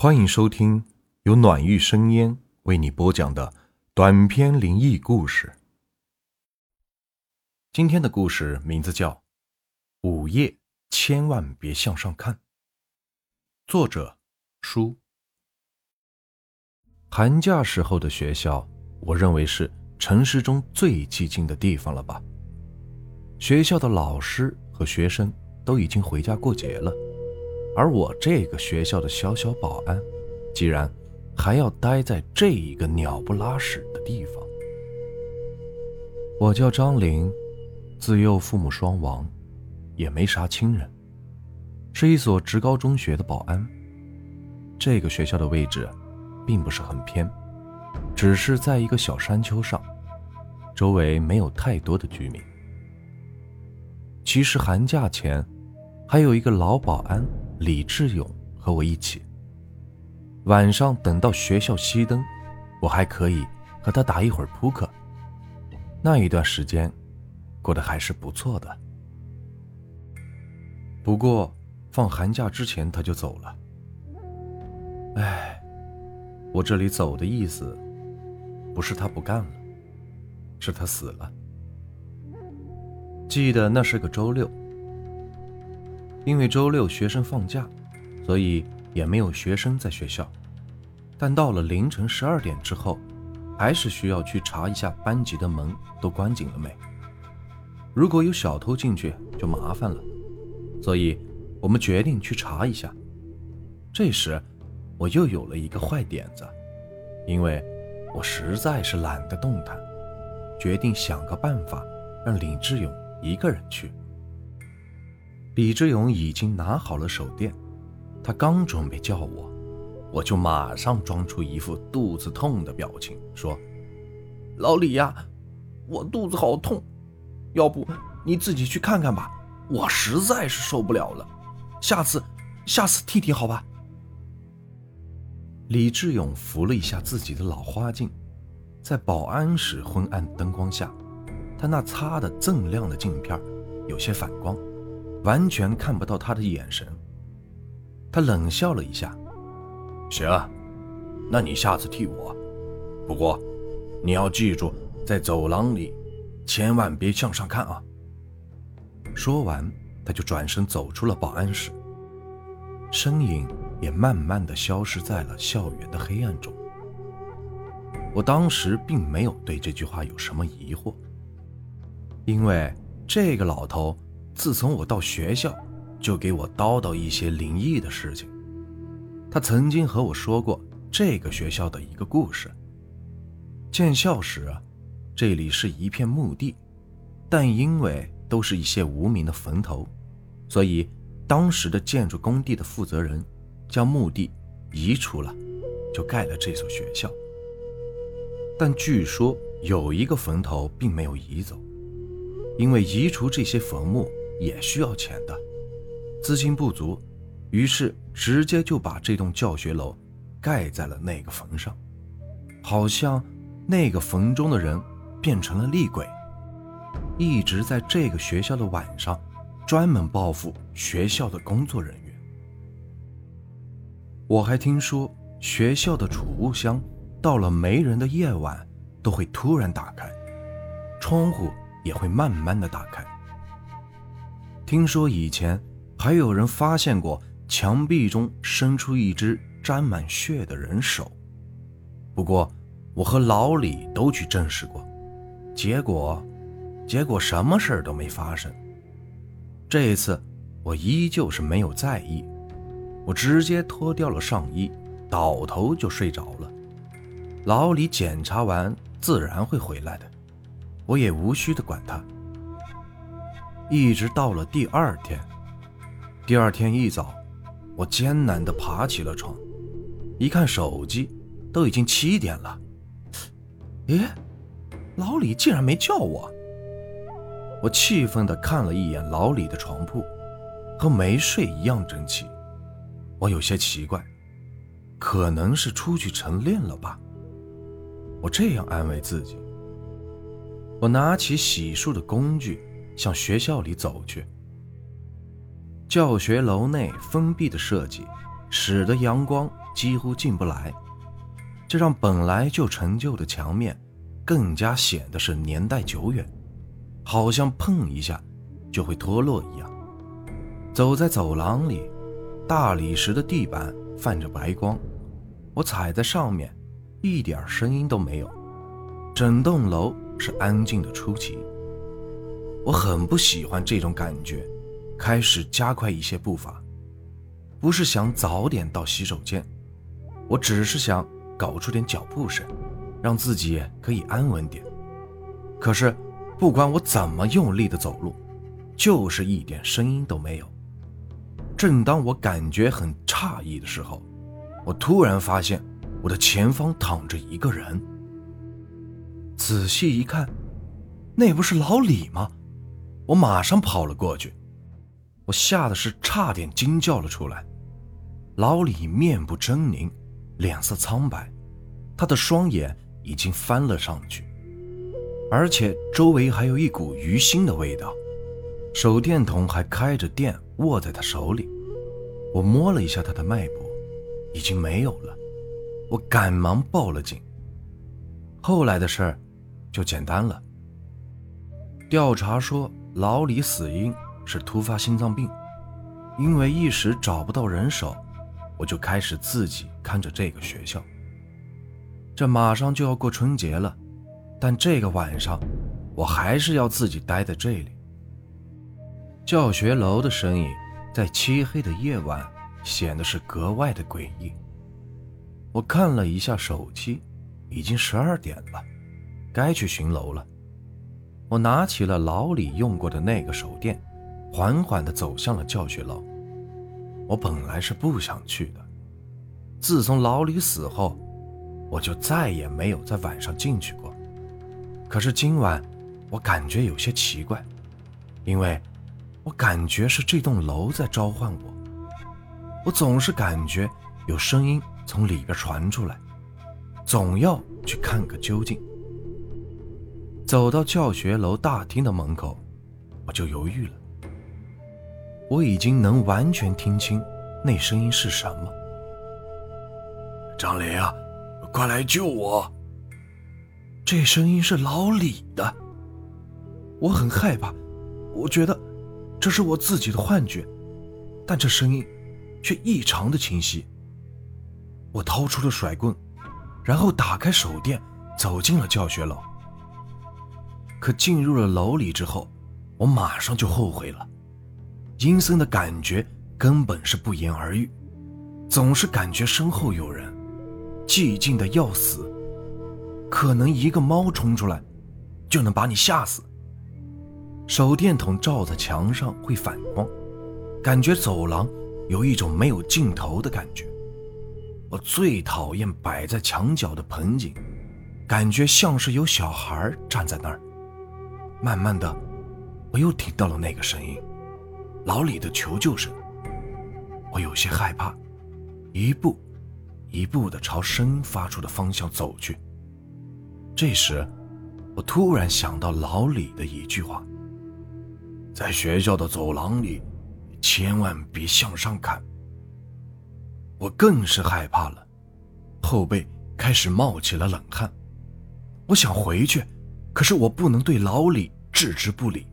欢迎收听由暖玉生烟为你播讲的短篇灵异故事。今天的故事名字叫《午夜千万别向上看》，作者书。寒假时候的学校，我认为是城市中最寂静的地方了吧？学校的老师和学生都已经回家过节了。而我这个学校的小小保安，竟然还要待在这一个鸟不拉屎的地方。我叫张玲，自幼父母双亡，也没啥亲人，是一所职高中学的保安。这个学校的位置，并不是很偏，只是在一个小山丘上，周围没有太多的居民。其实寒假前，还有一个老保安。李志勇和我一起。晚上等到学校熄灯，我还可以和他打一会儿扑克。那一段时间，过得还是不错的。不过放寒假之前他就走了。哎，我这里走的意思，不是他不干了，是他死了。记得那是个周六。因为周六学生放假，所以也没有学生在学校。但到了凌晨十二点之后，还是需要去查一下班级的门都关紧了没。如果有小偷进去，就麻烦了。所以，我们决定去查一下。这时，我又有了一个坏点子，因为我实在是懒得动弹，决定想个办法让李志勇一个人去。李志勇已经拿好了手电，他刚准备叫我，我就马上装出一副肚子痛的表情，说：“老李呀，我肚子好痛，要不你自己去看看吧，我实在是受不了了，下次，下次替替好吧。”李志勇扶了一下自己的老花镜，在保安室昏暗灯光下，他那擦的锃亮的镜片有些反光。完全看不到他的眼神。他冷笑了一下：“行，那你下次替我。不过，你要记住，在走廊里，千万别向上看啊。”说完，他就转身走出了保安室，身影也慢慢的消失在了校园的黑暗中。我当时并没有对这句话有什么疑惑，因为这个老头。自从我到学校，就给我叨叨一些灵异的事情。他曾经和我说过这个学校的一个故事。建校时啊，这里是一片墓地，但因为都是一些无名的坟头，所以当时的建筑工地的负责人将墓地移除了，就盖了这所学校。但据说有一个坟头并没有移走，因为移除这些坟墓。也需要钱的，资金不足，于是直接就把这栋教学楼盖在了那个坟上，好像那个坟中的人变成了厉鬼，一直在这个学校的晚上专门报复学校的工作人员。我还听说学校的储物箱到了没人的夜晚都会突然打开，窗户也会慢慢的打开。听说以前还有人发现过墙壁中伸出一只沾满血的人手，不过我和老李都去证实过，结果，结果什么事儿都没发生。这一次我依旧是没有在意，我直接脱掉了上衣，倒头就睡着了。老李检查完自然会回来的，我也无需的管他。一直到了第二天，第二天一早，我艰难地爬起了床，一看手机，都已经七点了。诶，老李竟然没叫我！我气愤地看了一眼老李的床铺，和没睡一样整齐。我有些奇怪，可能是出去晨练了吧。我这样安慰自己。我拿起洗漱的工具。向学校里走去。教学楼内封闭的设计，使得阳光几乎进不来，这让本来就陈旧的墙面更加显得是年代久远，好像碰一下就会脱落一样。走在走廊里，大理石的地板泛着白光，我踩在上面，一点声音都没有。整栋楼是安静的出奇。我很不喜欢这种感觉，开始加快一些步伐，不是想早点到洗手间，我只是想搞出点脚步声，让自己可以安稳点。可是，不管我怎么用力的走路，就是一点声音都没有。正当我感觉很诧异的时候，我突然发现我的前方躺着一个人。仔细一看，那不是老李吗？我马上跑了过去，我吓得是差点惊叫了出来。老李面部狰狞，脸色苍白，他的双眼已经翻了上去，而且周围还有一股鱼腥的味道。手电筒还开着电，握在他手里。我摸了一下他的脉搏，已经没有了。我赶忙报了警。后来的事儿就简单了。调查说老李死因是突发心脏病，因为一时找不到人手，我就开始自己看着这个学校。这马上就要过春节了，但这个晚上我还是要自己待在这里。教学楼的身影在漆黑的夜晚显得是格外的诡异。我看了一下手机，已经十二点了，该去巡楼了。我拿起了老李用过的那个手电，缓缓地走向了教学楼。我本来是不想去的，自从老李死后，我就再也没有在晚上进去过。可是今晚，我感觉有些奇怪，因为。我感觉是这栋楼在召唤我，我总是感觉有声音从里边传出来，总要去看个究竟。走到教学楼大厅的门口，我就犹豫了。我已经能完全听清那声音是什么。张雷啊，快来救我！这声音是老李的，我很害怕，我觉得。这是我自己的幻觉，但这声音却异常的清晰。我掏出了甩棍，然后打开手电，走进了教学楼。可进入了楼里之后，我马上就后悔了。阴森的感觉根本是不言而喻，总是感觉身后有人，寂静的要死，可能一个猫冲出来，就能把你吓死。手电筒照在墙上会反光，感觉走廊有一种没有尽头的感觉。我最讨厌摆在墙角的盆景，感觉像是有小孩站在那儿。慢慢的，我又听到了那个声音，老李的求救声。我有些害怕，一步一步的朝声音发出的方向走去。这时，我突然想到老李的一句话。在学校的走廊里，千万别向上看。我更是害怕了，后背开始冒起了冷汗。我想回去，可是我不能对老李置之不理。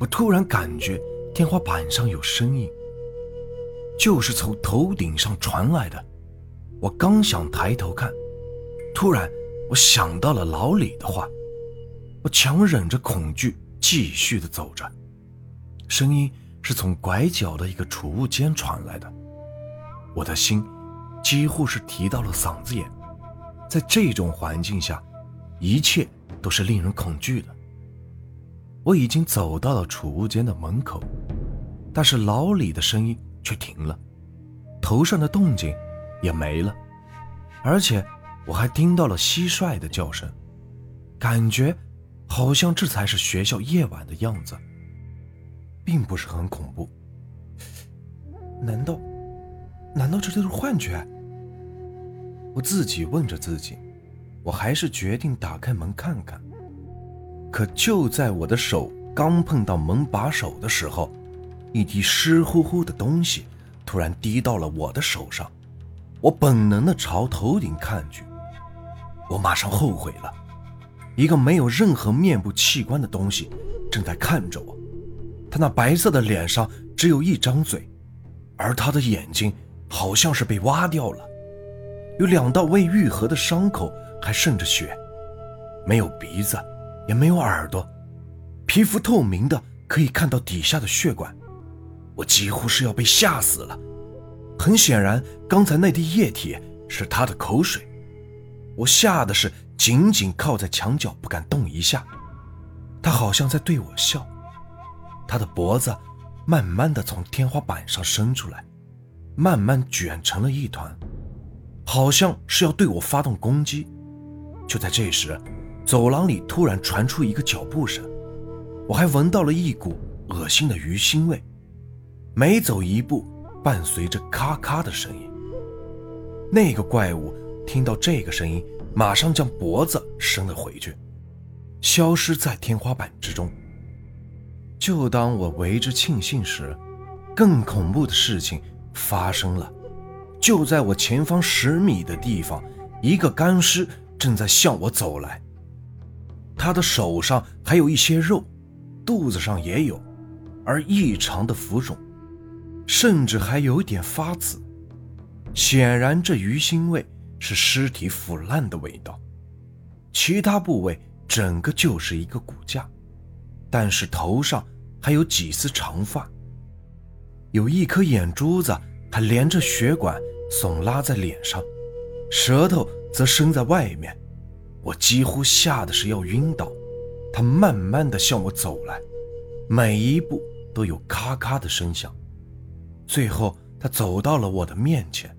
我突然感觉天花板上有声音，就是从头顶上传来的。我刚想抬头看，突然我想到了老李的话，我强忍着恐惧，继续的走着。声音是从拐角的一个储物间传来的，我的心几乎是提到了嗓子眼。在这种环境下，一切都是令人恐惧的。我已经走到了储物间的门口，但是老李的声音却停了，头上的动静也没了，而且我还听到了蟋蟀的叫声，感觉好像这才是学校夜晚的样子。并不是很恐怖。难道，难道这就是幻觉？我自己问着自己，我还是决定打开门看看。可就在我的手刚碰到门把手的时候，一滴湿乎乎的东西突然滴到了我的手上。我本能的朝头顶看去，我马上后悔了。一个没有任何面部器官的东西正在看着我，他那白色的脸上只有一张嘴，而他的眼睛好像是被挖掉了，有两道未愈合的伤口还渗着血，没有鼻子，也没有耳朵，皮肤透明的可以看到底下的血管，我几乎是要被吓死了。很显然，刚才那滴液体是他的口水，我吓得是。紧紧靠在墙角，不敢动一下。他好像在对我笑。他的脖子慢慢的从天花板上伸出来，慢慢卷成了一团，好像是要对我发动攻击。就在这时，走廊里突然传出一个脚步声，我还闻到了一股恶心的鱼腥味。每走一步，伴随着咔咔的声音。那个怪物听到这个声音。马上将脖子伸了回去，消失在天花板之中。就当我为之庆幸时，更恐怖的事情发生了。就在我前方十米的地方，一个干尸正在向我走来。他的手上还有一些肉，肚子上也有，而异常的浮肿，甚至还有点发紫。显然，这鱼腥味。是尸体腐烂的味道，其他部位整个就是一个骨架，但是头上还有几丝长发，有一颗眼珠子还连着血管耸拉在脸上，舌头则伸在外面，我几乎吓得是要晕倒。他慢慢的向我走来，每一步都有咔咔的声响，最后他走到了我的面前。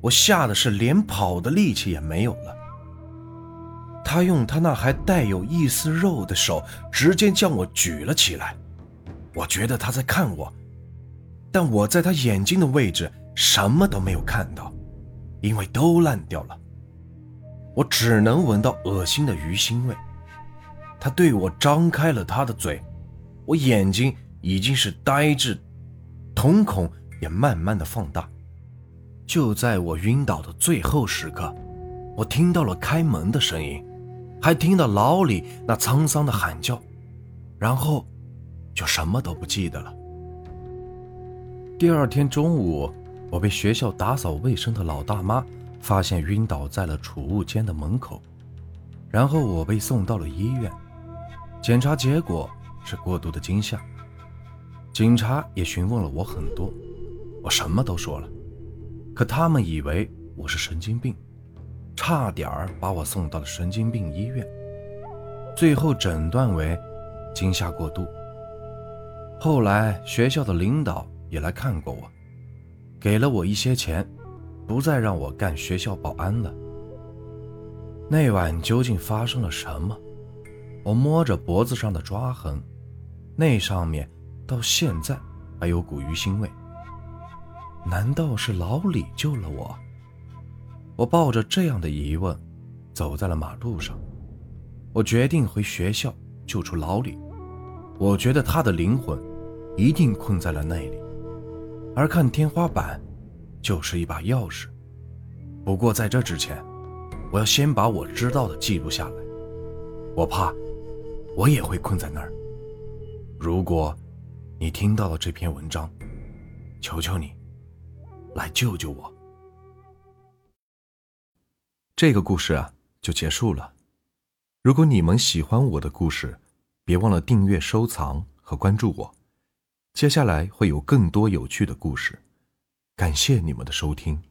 我吓得是连跑的力气也没有了。他用他那还带有一丝肉的手直接将我举了起来。我觉得他在看我，但我在他眼睛的位置什么都没有看到，因为都烂掉了。我只能闻到恶心的鱼腥味。他对我张开了他的嘴，我眼睛已经是呆滞，瞳孔也慢慢的放大。就在我晕倒的最后时刻，我听到了开门的声音，还听到老李那沧桑的喊叫，然后就什么都不记得了。第二天中午，我被学校打扫卫生的老大妈发现晕倒在了储物间的门口，然后我被送到了医院，检查结果是过度的惊吓。警察也询问了我很多，我什么都说了。可他们以为我是神经病，差点儿把我送到了神经病医院，最后诊断为惊吓过度。后来学校的领导也来看过我，给了我一些钱，不再让我干学校保安了。那晚究竟发生了什么？我摸着脖子上的抓痕，那上面到现在还有股鱼腥味。难道是老李救了我？我抱着这样的疑问，走在了马路上。我决定回学校救出老李。我觉得他的灵魂一定困在了那里，而看天花板就是一把钥匙。不过在这之前，我要先把我知道的记录下来。我怕我也会困在那儿。如果你听到了这篇文章，求求你。来救救我！这个故事啊，就结束了。如果你们喜欢我的故事，别忘了订阅、收藏和关注我。接下来会有更多有趣的故事。感谢你们的收听。